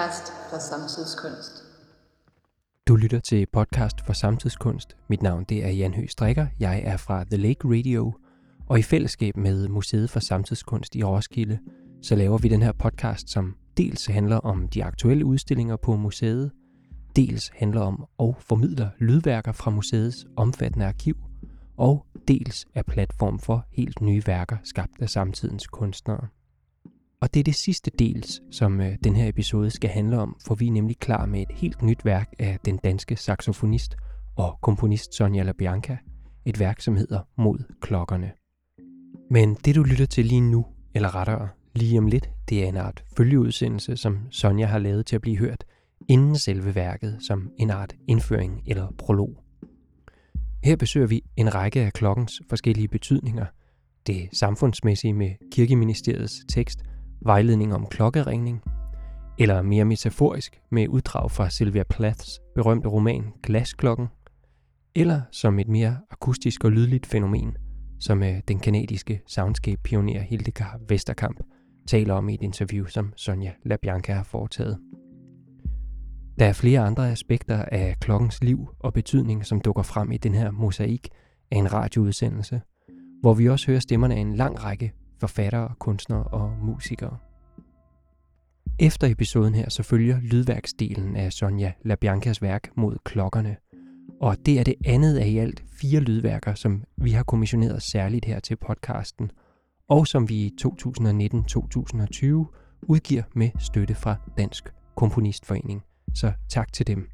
podcast for samtidskunst. Du lytter til podcast for samtidskunst. Mit navn det er Jan Høgh Strikker. Jeg er fra The Lake Radio, og i fællesskab med Museet for Samtidskunst i Roskilde, så laver vi den her podcast, som dels handler om de aktuelle udstillinger på museet, dels handler om og formidler lydværker fra museets omfattende arkiv, og dels er platform for helt nye værker skabt af samtidens kunstnere. Og det er det sidste dels, som øh, den her episode skal handle om, for vi er nemlig klar med et helt nyt værk af den danske saxofonist og komponist Sonja LaBianca. Et værk, som hedder Mod klokkerne. Men det du lytter til lige nu, eller rettere lige om lidt, det er en art følgeudsendelse, som Sonja har lavet til at blive hørt inden selve værket som en art indføring eller prolog. Her besøger vi en række af klokkens forskellige betydninger. Det samfundsmæssige med kirkeministeriets tekst vejledning om klokkeringning, eller mere metaforisk med uddrag fra Sylvia Plaths berømte roman Glasklokken, eller som et mere akustisk og lydligt fænomen, som øh, den kanadiske soundscape-pioner Hildegard Vesterkamp taler om i et interview, som Sonja LaBianca har foretaget. Der er flere andre aspekter af klokkens liv og betydning, som dukker frem i den her mosaik af en radioudsendelse, hvor vi også hører stemmerne af en lang række forfattere, kunstnere og musikere. Efter episoden her så følger lydværksdelen af Sonja LaBiancas værk mod klokkerne, og det er det andet af i alt fire lydværker, som vi har kommissioneret særligt her til podcasten, og som vi i 2019-2020 udgiver med støtte fra Dansk Komponistforening. Så tak til dem.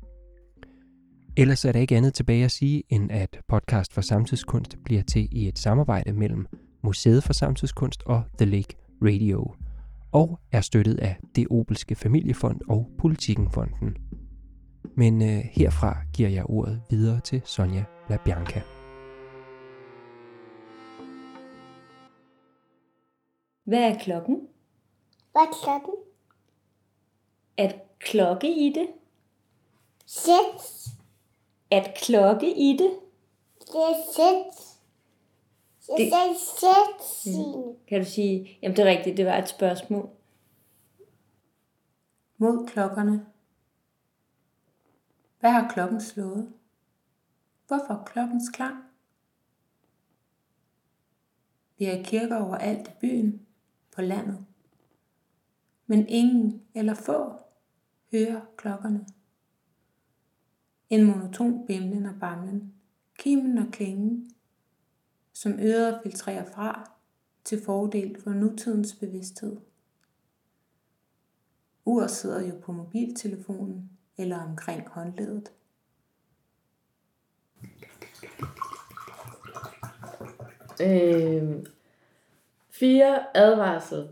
Ellers er der ikke andet tilbage at sige, end at podcast for samtidskunst bliver til i et samarbejde mellem Museet for Samtidskunst og The Lake Radio, og er støttet af Det Obelske Familiefond og Politikenfonden. Men øh, herfra giver jeg ordet videre til Sonja LaBianca. Hvad er klokken? Hvad er klokken? At klokke i det? Sæt. At klokke i det? Det er sæt. Jeg Det- sagde sæt, Signe. Kan du sige, jamen det er rigtigt, det var et spørgsmål. Mod klokkerne. Hvad har klokken slået? Hvorfor klokkens klang? Vi er kirker overalt i byen, på landet. Men ingen eller få hører klokkerne. En monoton bimlen og bamlen, kimen og klingen, som øret filtrerer fra til fordel for nutidens bevidsthed. Ur sidder jo på mobiltelefonen eller omkring håndledet. Øh, fire Advarsel.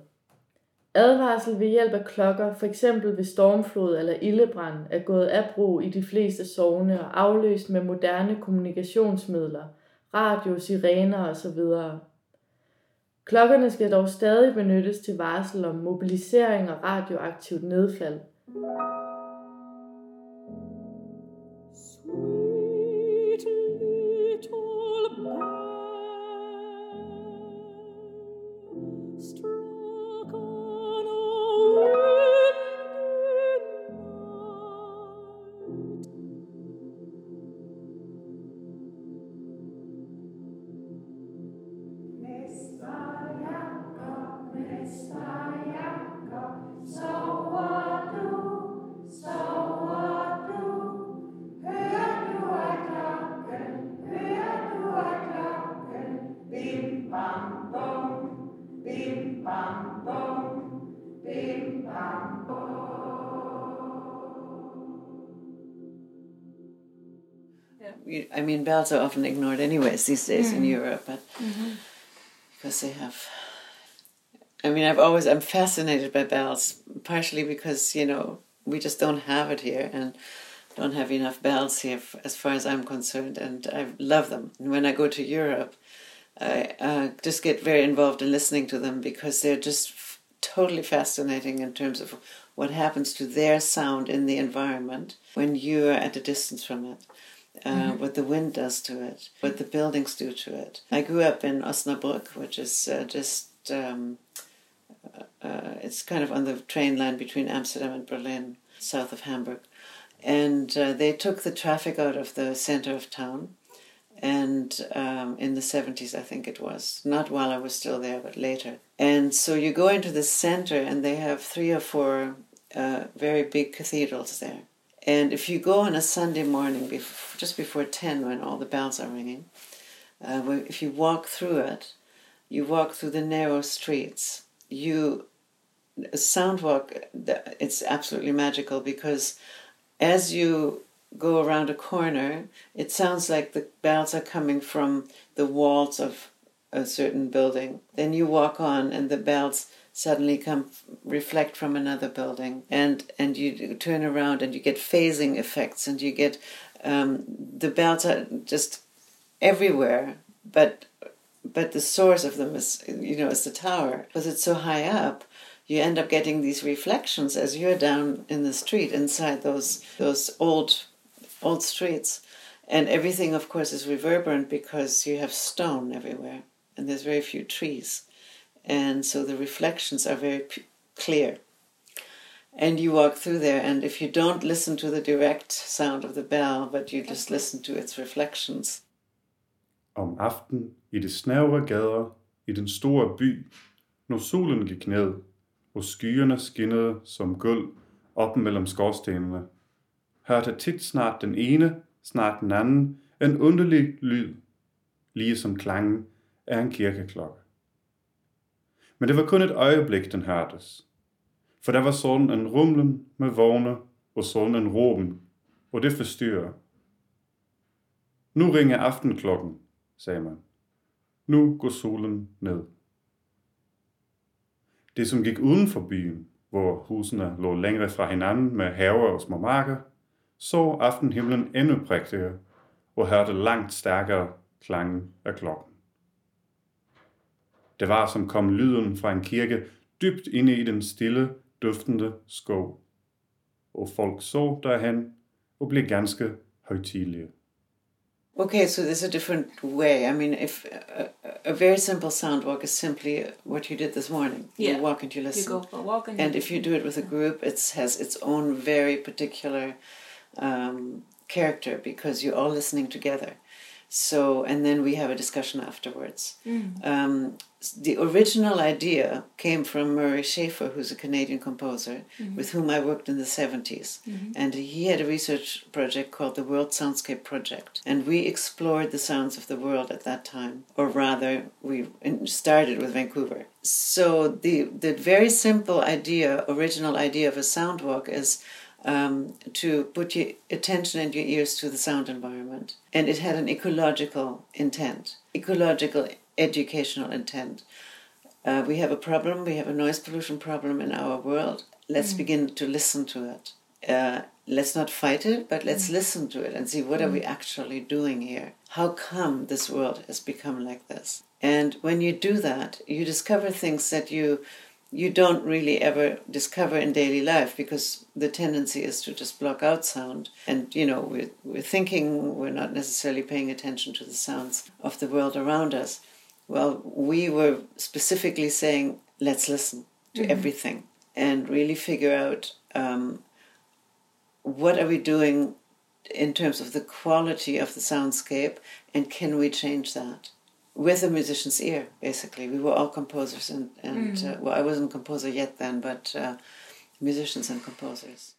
Advarsel ved hjælp af klokker, f.eks. ved stormflod eller ildebrand, er gået af brug i de fleste sogne og afløst med moderne kommunikationsmidler, radio, sirener osv. Klokkerne skal dog stadig benyttes til varsel om mobilisering og radioaktivt nedfald. I mean, bells are often ignored anyways these days in Europe, but because they have. I mean, I've always I'm fascinated by bells, partially because you know we just don't have it here and don't have enough bells here, f- as far as I'm concerned, and I love them. And when I go to Europe, I uh, just get very involved in listening to them because they're just f- totally fascinating in terms of what happens to their sound in the environment when you're at a distance from it. Uh, What the wind does to it, what the buildings do to it. I grew up in Osnabrück, which is uh, just um, uh, it's kind of on the train line between Amsterdam and Berlin, south of Hamburg. And uh, they took the traffic out of the center of town. And um, in the 70s, I think it was, not while I was still there, but later. And so you go into the center, and they have three or four uh, very big cathedrals there. And if you go on a Sunday morning, bef- just before 10, when all the bells are ringing, uh, if you walk through it, you walk through the narrow streets. You sound walk. It's absolutely magical because as you go around a corner, it sounds like the bells are coming from the walls of a certain building. Then you walk on, and the bells suddenly come reflect from another building, and and you turn around, and you get phasing effects, and you get um, the bells are just everywhere, but but the source of them is you know is the tower. Because it's so high up you end up getting these reflections as you're down in the street inside those those old old streets. And everything of course is reverberant because you have stone everywhere and there's very few trees and so the reflections are very p- clear. And you walk through there and if you don't listen to the direct sound of the bell but you just listen to its reflections. Om aften i de snævre gader i den store by, når solen gik ned, og skyerne skinnede som guld op mellem skorstenene, hørte tit snart den ene, snart den anden, en underlig lyd, lige som klangen af en kirkeklokke. Men det var kun et øjeblik, den hørtes. For der var sådan en rumlen med vogne og sådan en råben, og det forstyrrer. Nu ringer aftenklokken, sagde man. Nu går solen ned. Det, som gik uden for byen, hvor husene lå længere fra hinanden med haver og små marker, så aftenhimlen endnu prægtigere og hørte langt stærkere klangen af klokken. Det var som kom lyden fra en kirke dybt inde i den stille, duftende skov. Og folk så derhen og blev ganske højtidelige. Okay, so there's a different way. I mean, if a, a very simple sound walk is simply what you did this morning. Yeah. You walk and you listen. You listen. go for a walk and, and if you do it with a group, it has its own very particular um, character because you're all listening together. So, and then we have a discussion afterwards. Mm. Um, the original idea came from Murray Schafer, who's a Canadian composer mm-hmm. with whom I worked in the 70s. Mm-hmm. And he had a research project called the World Soundscape Project. And we explored the sounds of the world at that time, or rather, we started with Vancouver. So, the, the very simple idea, original idea of a sound walk is um, to put your attention and your ears to the sound environment. And it had an ecological intent, ecological educational intent. Uh, we have a problem, we have a noise pollution problem in our world. Let's begin to listen to it. Uh, let's not fight it, but let's listen to it and see what are we actually doing here? How come this world has become like this? And when you do that, you discover things that you you don't really ever discover in daily life because the tendency is to just block out sound. And you know we're, we're thinking we're not necessarily paying attention to the sounds of the world around us. Well we were specifically saying let's listen to everything and really figure out um, what are we doing in terms of the quality of the soundscape and can we change that with a musician's ear basically we were all composers and, and uh, well i wasn't a composer yet then but uh, musicians and composers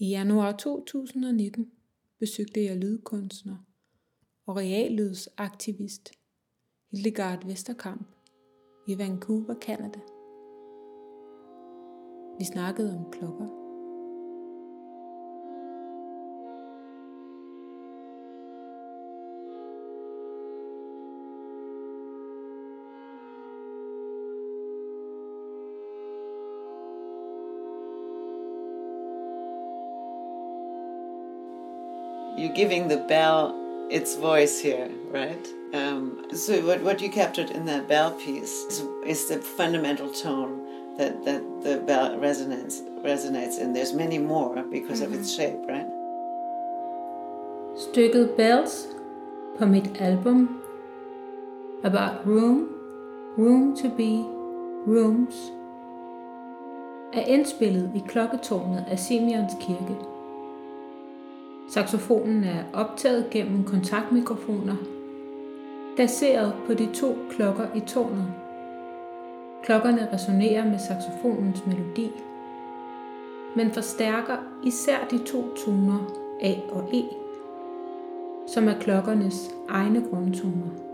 I januar 2019 besøgte jeg lydkunstner og reallydsaktivist Hildegard Vesterkamp i Vancouver, Canada. Vi snakkede om klokker. You're giving the bell its voice here, right? Um, so what, what you captured in that bell piece is, is the fundamental tone that, that the bell resonates resonates in. There's many more because of its shape, right? Stykket Bells på mit album About Room, Room to Be, Rooms er indspillet i klokketårnet af Simeons Kirke. Saxofonen er optaget gennem kontaktmikrofoner, placeret på de to klokker i tårnet. Klokkerne resonerer med saxofonens melodi, men forstærker især de to toner A og E, som er klokkernes egne grundtoner.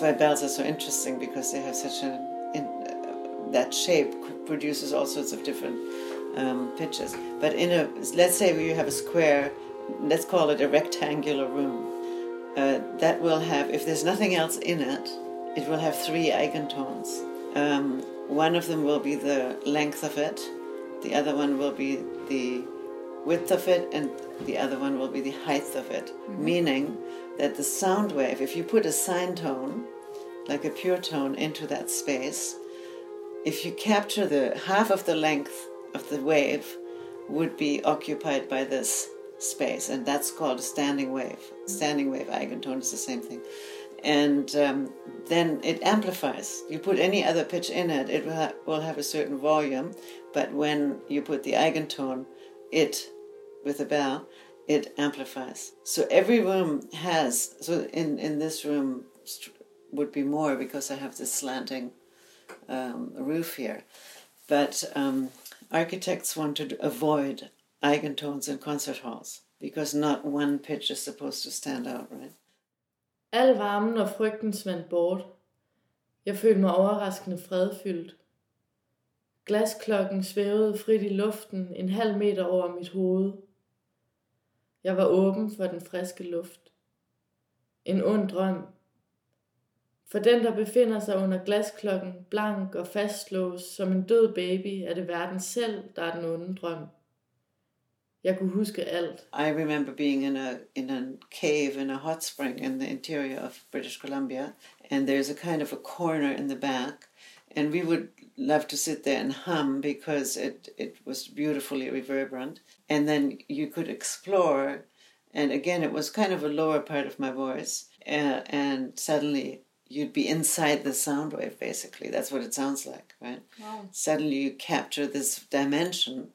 That's why bells are so interesting because they have such a in, uh, that shape produces all sorts of different um, pitches. But in a let's say you have a square, let's call it a rectangular room. Uh, that will have if there's nothing else in it, it will have three eigentones. Um, one of them will be the length of it, the other one will be the width of it, and the other one will be the height of it. Meaning that the sound wave, if you put a sine tone, like a pure tone, into that space, if you capture the half of the length of the wave, would be occupied by this space, and that's called a standing wave. Standing wave eigentone is the same thing. And um, then it amplifies. You put any other pitch in it, it will, ha- will have a certain volume, but when you put the eigentone, it, with a bell, it amplifies. So every room has, so in, in this room would be more because I have this slanting um, roof here. But um, architects want to avoid eigentones in concert halls because not one pitch is supposed to stand out, right? Al varmen og frygten svandt bort. Jeg følte mig overraskende fredfyldt. Glasklokken svævede frit i luften en halv meter over mit hoved. Jeg var åben for den friske luft. En ond drøm. For den, der befinder sig under glasklokken, blank og fastlåst som en død baby, er det verden selv, der er den onde drøm. Jeg kunne huske alt. I remember being in a in a cave in a hot spring in the interior of British Columbia, and there's a kind of a corner in the back, and we would love to sit there and hum because it it was beautifully reverberant, and then you could explore, and again it was kind of a lower part of my voice, uh, and suddenly you'd be inside the sound wave. Basically, that's what it sounds like, right? Wow. Suddenly you capture this dimension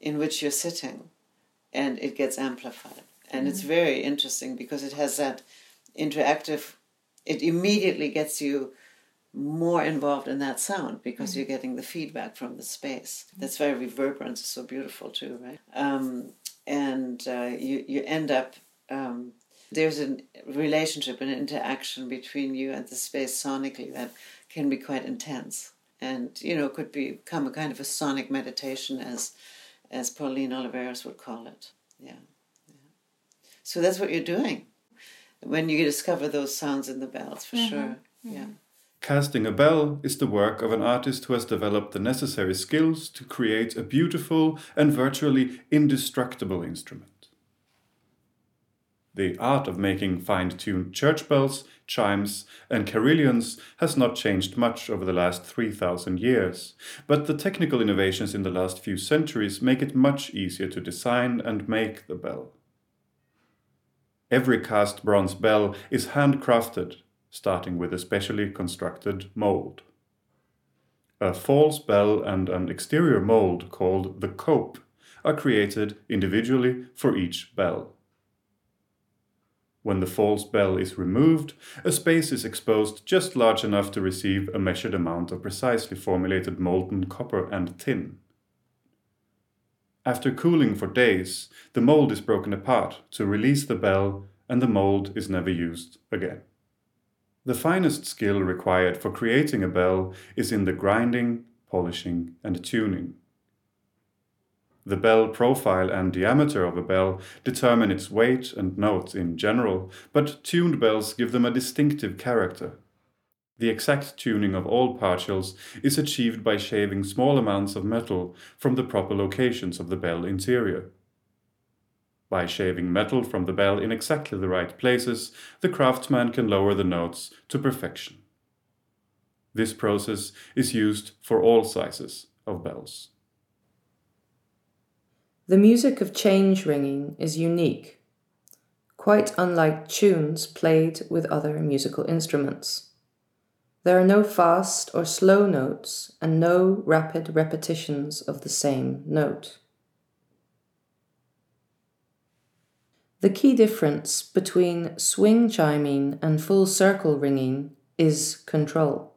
in which you're sitting and it gets amplified. And it's very interesting because it has that interactive, it immediately gets you more involved in that sound because you're getting the feedback from the space. That's why reverberance is so beautiful too, right? Um, and uh, you, you end up, um, there's a relationship and interaction between you and the space sonically that can be quite intense and, you know, could become a kind of a sonic meditation as as Pauline Oliveros would call it. Yeah. yeah. So that's what you're doing when you discover those sounds in the bells, for sure. Yeah. Casting a bell is the work of an artist who has developed the necessary skills to create a beautiful and virtually indestructible instrument. The art of making fine tuned church bells, chimes, and carillons has not changed much over the last 3,000 years, but the technical innovations in the last few centuries make it much easier to design and make the bell. Every cast bronze bell is handcrafted, starting with a specially constructed mold. A false bell and an exterior mold called the cope are created individually for each bell. When the false bell is removed, a space is exposed just large enough to receive a measured amount of precisely formulated molten copper and tin. After cooling for days, the mold is broken apart to release the bell, and the mold is never used again. The finest skill required for creating a bell is in the grinding, polishing, and tuning. The bell profile and diameter of a bell determine its weight and notes in general, but tuned bells give them a distinctive character. The exact tuning of all partials is achieved by shaving small amounts of metal from the proper locations of the bell interior. By shaving metal from the bell in exactly the right places, the craftsman can lower the notes to perfection. This process is used for all sizes of bells. The music of change ringing is unique, quite unlike tunes played with other musical instruments. There are no fast or slow notes and no rapid repetitions of the same note. The key difference between swing chiming and full circle ringing is control.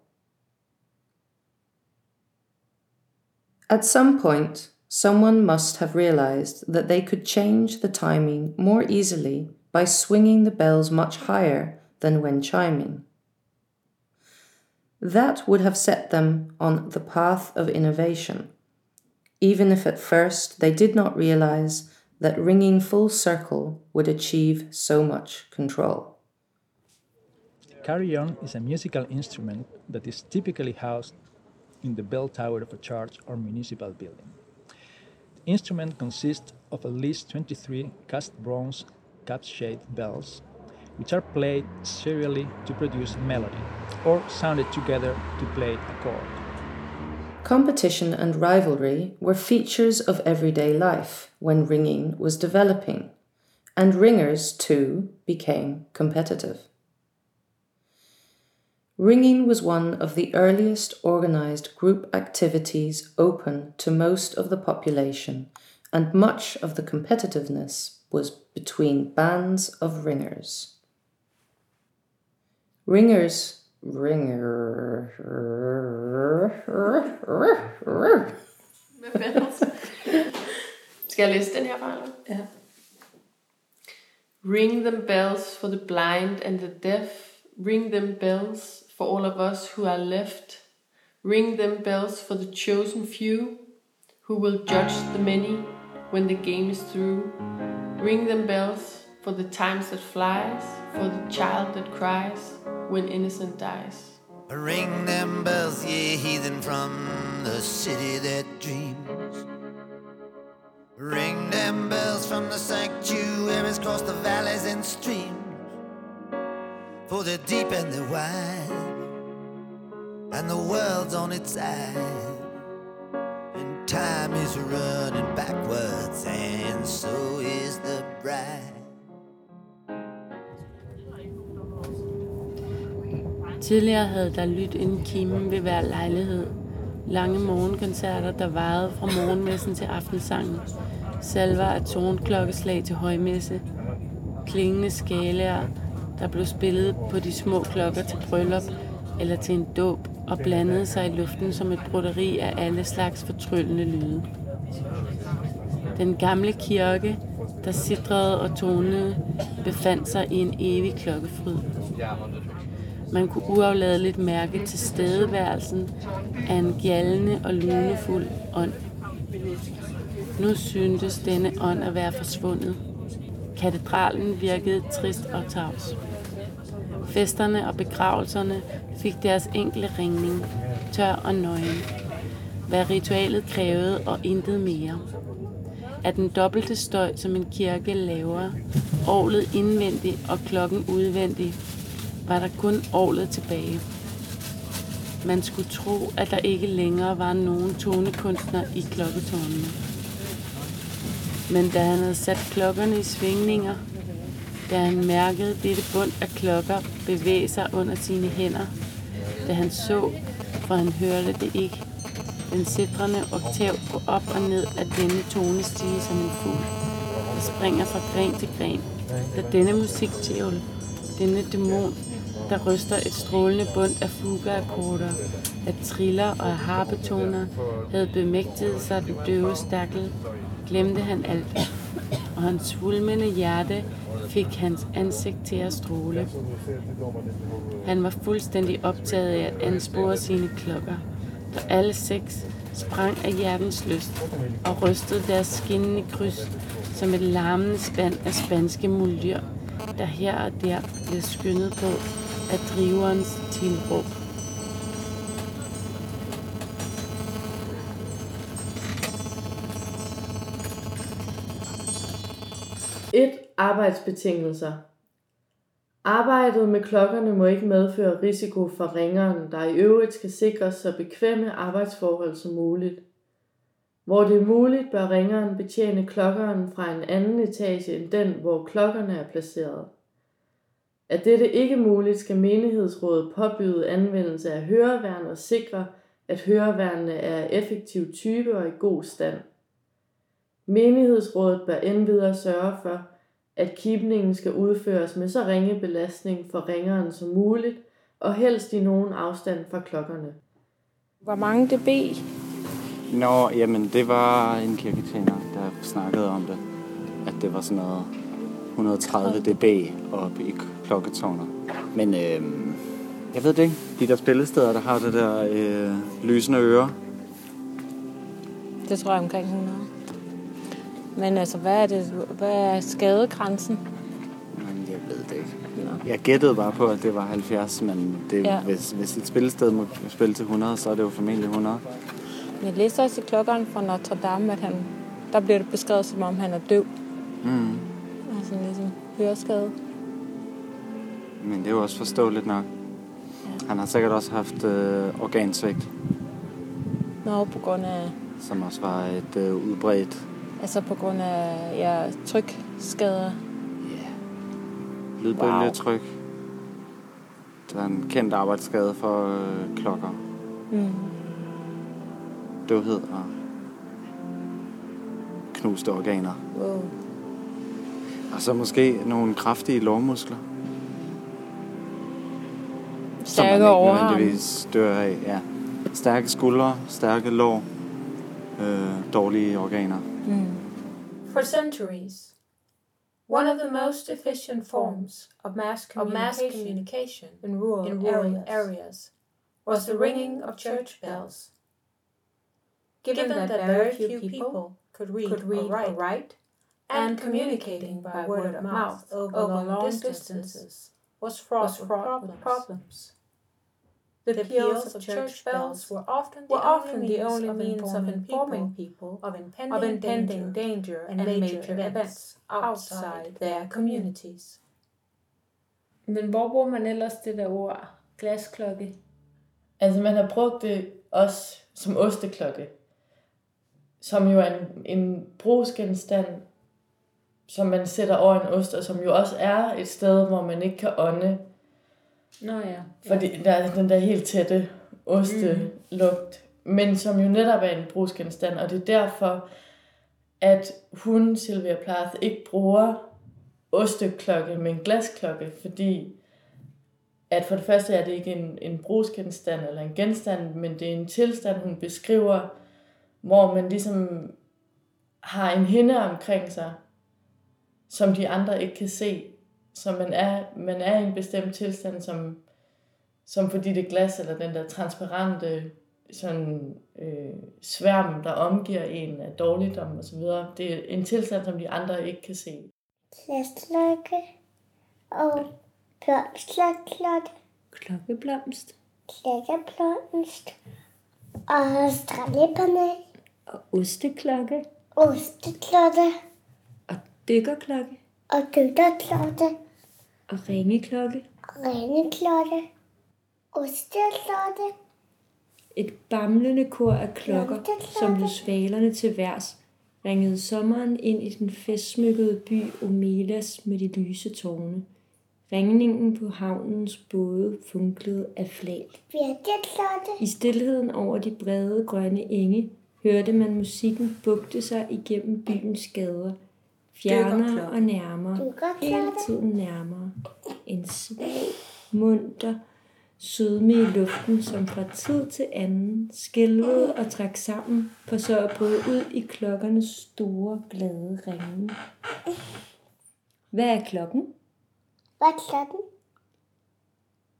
At some point, someone must have realized that they could change the timing more easily by swinging the bells much higher than when chiming. That would have set them on the path of innovation, even if at first they did not realize that ringing full circle would achieve so much control. The carillon is a musical instrument that is typically housed in the bell tower of a church or municipal building. The instrument consists of at least 23 cast bronze cap-shaped bells, which are played serially to produce melody, or sounded together to play a chord. Competition and rivalry were features of everyday life when ringing was developing, and ringers too became competitive. Ringing was one of the earliest organized group activities open to most of the population, and much of the competitiveness was between bands of ringers. Ringers, ringer, Skal jeg læse den her fra? Ja. Ring them bells for the blind and the deaf. Ring them bells for all of us who are left. Ring them bells for the chosen few who will judge the many when the game is through. Ring them bells for the times that flies, for the child that cries when innocent dies. Ring them bells, ye heathen from the city that dreams. Ring them bells from the sanctuaries across the valleys and streams. For the deep and the wide, and the world's on its side. And time is running backwards, and so Tidligere havde der lyttet en kime ved hver lejlighed. Lange morgenkoncerter, der varede fra morgenmessen til aftensangen. Salver af tårnklokkeslag til højmesse. Klingende skalaer, der blev spillet på de små klokker til bryllup eller til en dåb og blandede sig i luften som et broderi af alle slags fortryllende lyde. Den gamle kirke, der sidrede og tonede, befandt sig i en evig klokkefryd. Man kunne uafladeligt mærke til stedeværelsen af en gjaldende og lunefuld ånd. Nu syntes denne ånd at være forsvundet. Katedralen virkede trist og tavs. Festerne og begravelserne fik deres enkle ringning, tør og nøgen. Hvad ritualet krævede og intet mere. Af den dobbelte støj, som en kirke laver, året indvendigt og klokken udvendigt, var der kun året tilbage. Man skulle tro, at der ikke længere var nogen tonekunstner i klokketårnene. Men da han havde sat klokkerne i svingninger, da han mærkede dette bund af klokker bevæge sig under sine hænder, da han så, for han hørte det ikke, den sidrende oktav gå op og ned af denne tonestige som en fugl, der springer fra gren til gren, da denne musikdjævel, denne dæmon, der ryster et strålende bund af fugeakkorder, af triller og af harpetoner, havde bemægtiget sig den døve stakkel, glemte han alt, og hans svulmende hjerte fik hans ansigt til at stråle. Han var fuldstændig optaget af at anspore sine klokker, der alle seks sprang af hjertens lyst og rystede deres skinnende kryds som et larmende spand af spanske muldyr, der her og der blev skyndet på af driverens tilråb. Et Arbejdsbetingelser Arbejdet med klokkerne må ikke medføre risiko for ringeren, der i øvrigt skal sikres så bekvemme arbejdsforhold som muligt. Hvor det er muligt, bør ringeren betjene klokkeren fra en anden etage end den, hvor klokkerne er placeret. Er dette ikke muligt, skal menighedsrådet påbyde anvendelse af høreværn og sikre, at høreværnene er af effektiv type og i god stand. Menighedsrådet bør endvidere sørge for, at kibningen skal udføres med så ringe belastning for ringeren som muligt, og helst i nogen afstand fra klokkerne. Hvor mange dB? Nå, jamen det var en kirketjener, der snakkede om det. At det var sådan noget 130 dB oppe i klokketårnet. Men øh, jeg ved det ikke. De der spillesteder, der har det der øh, lysende ører. Det tror jeg omkring 100. Men altså, hvad er, det, hvad er skadegrænsen? Men jeg ved det ikke. Jeg gættede bare på, at det var 70, men det, Ja. ja. hvis, hvis et spillested må spille til 100, så er det jo formentlig 100. Jeg læste også i klokkeren fra Notre Dame, at han, der bliver det beskrevet, som om han er døv. Mm. Altså ligesom høreskade. Men det er jo også forståeligt nok. Han har sikkert også haft øh, organsvigt, Nå, på grund af, som også var et øh, udbredt altså på grund af ja, trykskader. lydbølgetryk. Der er en kendt arbejdsskade for øh, klokker. Mm. Døvhed og knuste organer. Wow. Og så måske nogle kraftige lårmuskler. Som man ikke nødvendigvis dør af. Ja. Stærke skuldre, stærke lår, øh, dårlige organer. Mm. For centuries, one of the most efficient forms of mass Of mass communication, communication in rural, in rural areas, areas was the ringing of church bells. Given, that, very few people could read, could read or, write, or write, and communicating by word of mouth over, long distances was fraught, with problems. with problems. The, The peals of church bells were often the, were only, often means the only of means of informing people of impending, of impending danger, danger and, major, events outside their communities. Men hvor bruger man ellers det der ord glasklokke? Altså man har brugt det også som osteklokke, som jo er en, en brugsgenstand, som man sætter over en ost, og som jo også er et sted, hvor man ikke kan ånde, Nå ja. fordi der er den der helt tætte ostelugt, men som jo netop er en brugsgenstand, og det er derfor, at hun, Sylvia Plath, ikke bruger osteklokke, men glasklokke, fordi at for det første er det ikke en, en brugsgenstand eller en genstand, men det er en tilstand, hun beskriver, hvor man ligesom har en hinde omkring sig, som de andre ikke kan se. Så man er, man er i en bestemt tilstand, som, som fordi det glas, eller den der transparente sådan, øh, sværm, der omgiver en af dårligdom og så videre. Det er en tilstand, som de andre ikke kan se. Glaslokke og blomsterklokke, Klokkeblomst. Klokkeblomst og strandlæberne, og osteklokke. Osteklokke. Og dykkerklokke. Og dykkerklokke og ringeklokke. og ringeklokke, osteklokke, Et bamlende kor af klokker, som blev svalerne til værs, ringede sommeren ind i den festsmykkede by Omelas med de lyse tårne. Ringningen på havnens både funklede af flag. I stilheden over de brede grønne enge hørte man musikken bugte sig igennem byens gader. Dykkerklokke. og nærmere, hele tiden nærmere. En svag, munter sødme i luften, som fra tid til anden skælvede og trak sammen, for så at bryde ud i klokkernes store, glade ringe. Hvad er klokken? hvad er klokken?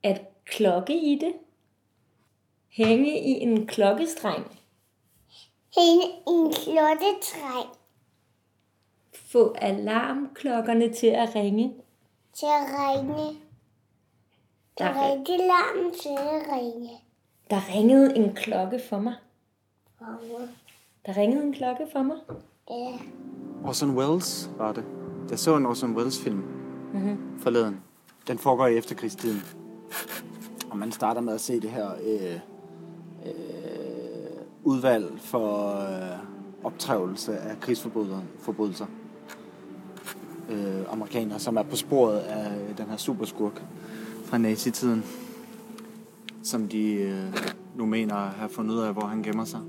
At klokke i det? Hænge i en klokkestreng? Hænge i en klokketreng Få alarmklokkerne til at ringe? til at ringe. Der er rigtig larm til at ringe. der ringede en klokke for mig. Hvor- Der ringede en klokke for mig. Ja, Orson Welles var det. Jeg så en Orson Welles film Mm-hmm. forleden. Den foregår i efterkrigstiden. Og man starter med at se det her øh, øh, udvalg for øh, optrævelse af krigsforbrydelser. Øh, amerikaner, som er på sporet af den her superskurk fra nazitiden, som de øh, nu mener at have fundet ud af, hvor han gemmer sig.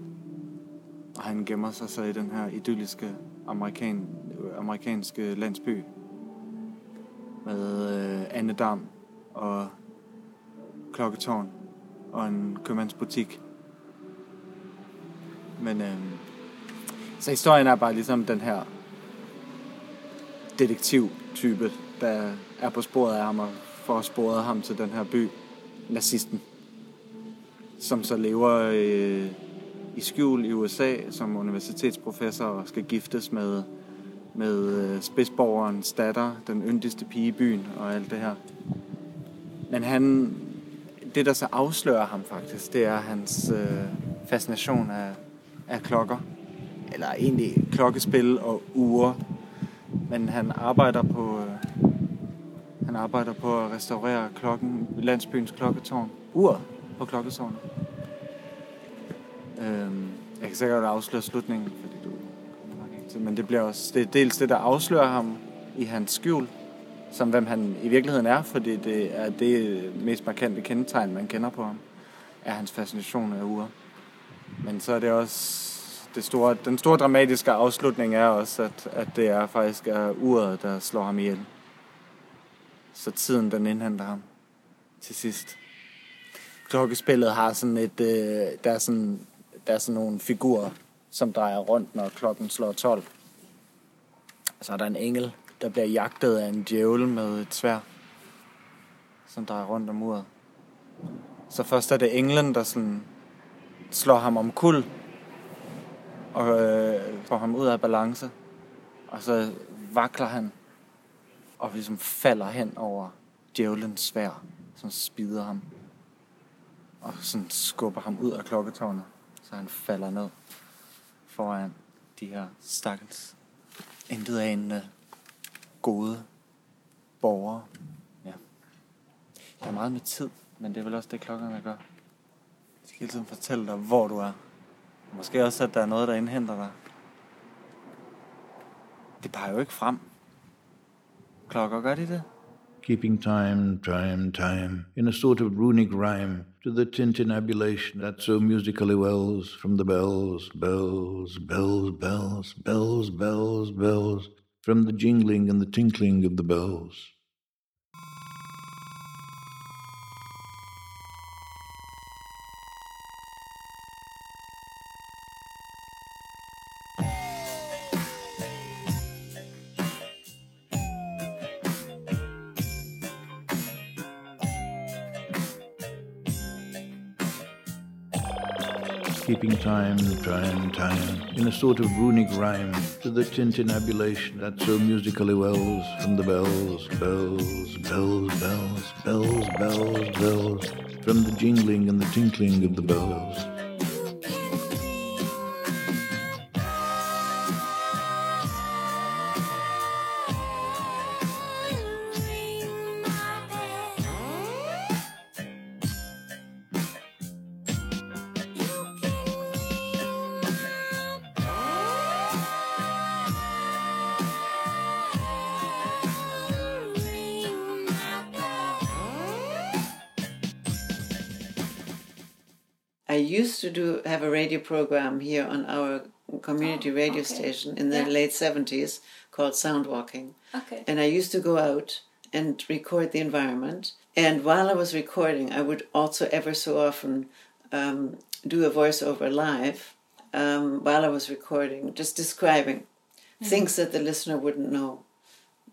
Og han gemmer sig så i den her idylliske amerikan, amerikanske landsby med øh, Anne Dam og klokketårn og en købmandsbutik. Men øh, så historien er bare ligesom den her detektiv-type, der er på sporet af ham og får sporet ham til den her by, nazisten, som så lever øh, i skjul i USA som universitetsprofessor og skal giftes med, med øh, spidsborgerens datter, den yndigste pige i byen og alt det her. Men han, det der så afslører ham faktisk, det er hans øh, fascination af, af klokker. Eller egentlig klokkespil og ure. Men han arbejder på, øh, han arbejder på at restaurere klokken, landsbyens klokketårn. Ur på klokketårnet. Øhm, jeg kan sikkert afsløre slutningen, fordi du men det bliver også det er dels det, der afslører ham i hans skjul, som hvem han i virkeligheden er, fordi det er det mest markante kendetegn, man kender på ham, er hans fascination af ure. Men så er det også det store, den store dramatiske afslutning er også, at, at det er faktisk er uret, der slår ham ihjel. Så tiden, den indhenter ham til sidst. Klokkespillet har sådan et, øh, der er sådan, der er sådan nogle figurer, som drejer rundt, når klokken slår 12. Så er der en engel, der bliver jagtet af en djævel med et svær, som drejer rundt om uret. Så først er det englen, der sådan slår ham om kul og øh, får ham ud af balance. Og så vakler han og ligesom falder hen over djævelens svær, som spider ham. Og sådan skubber ham ud af klokketårnet, så han falder ned foran de her stakkels intet anende gode borgere. Ja. Jeg er meget med tid, men det er vel også det, klokkerne gør. De skal hele tiden fortælle dig, hvor du er. Måske også, at der er noget, der indhenter dig. Det peger jo ikke frem. Klokker, gør de det? keeping time, time, time, in a sort of runic rhyme to the tintinnabulation that so musically wells from the bells, bells, bells, bells, bells, bells, bells, from the jingling and the tinkling of the bells. Time, time, time, in a sort of runic rhyme to the tintinnabulation that so musically wells from the bells, bells, bells, bells, bells, bells, bells, from the jingling and the tinkling of the bells. Used to do have a radio program here on our community radio okay. station in the Yeah. late 70s called Soundwalking. Okay. And I used to go out and record the environment. And while I was recording, I would also ever so often um, do a voiceover live um, while I was recording, just describing things that the listener wouldn't know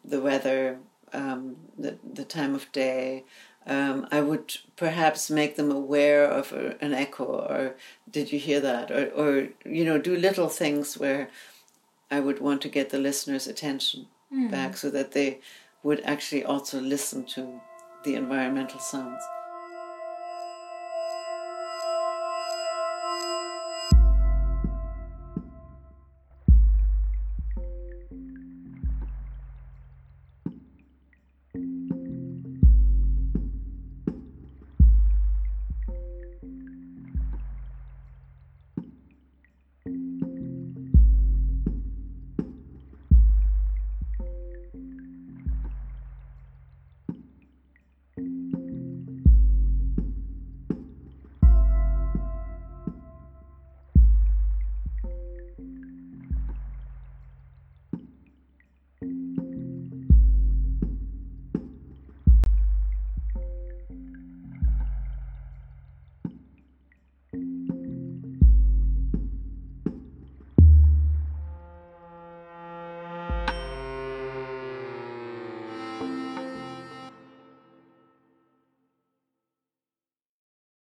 the weather, um, the, the time of day. Um, I would perhaps make them aware of a, an echo, or did you hear that? Or, or, you know, do little things where I would want to get the listener's attention Mm. back so that they would actually also listen to the environmental sounds.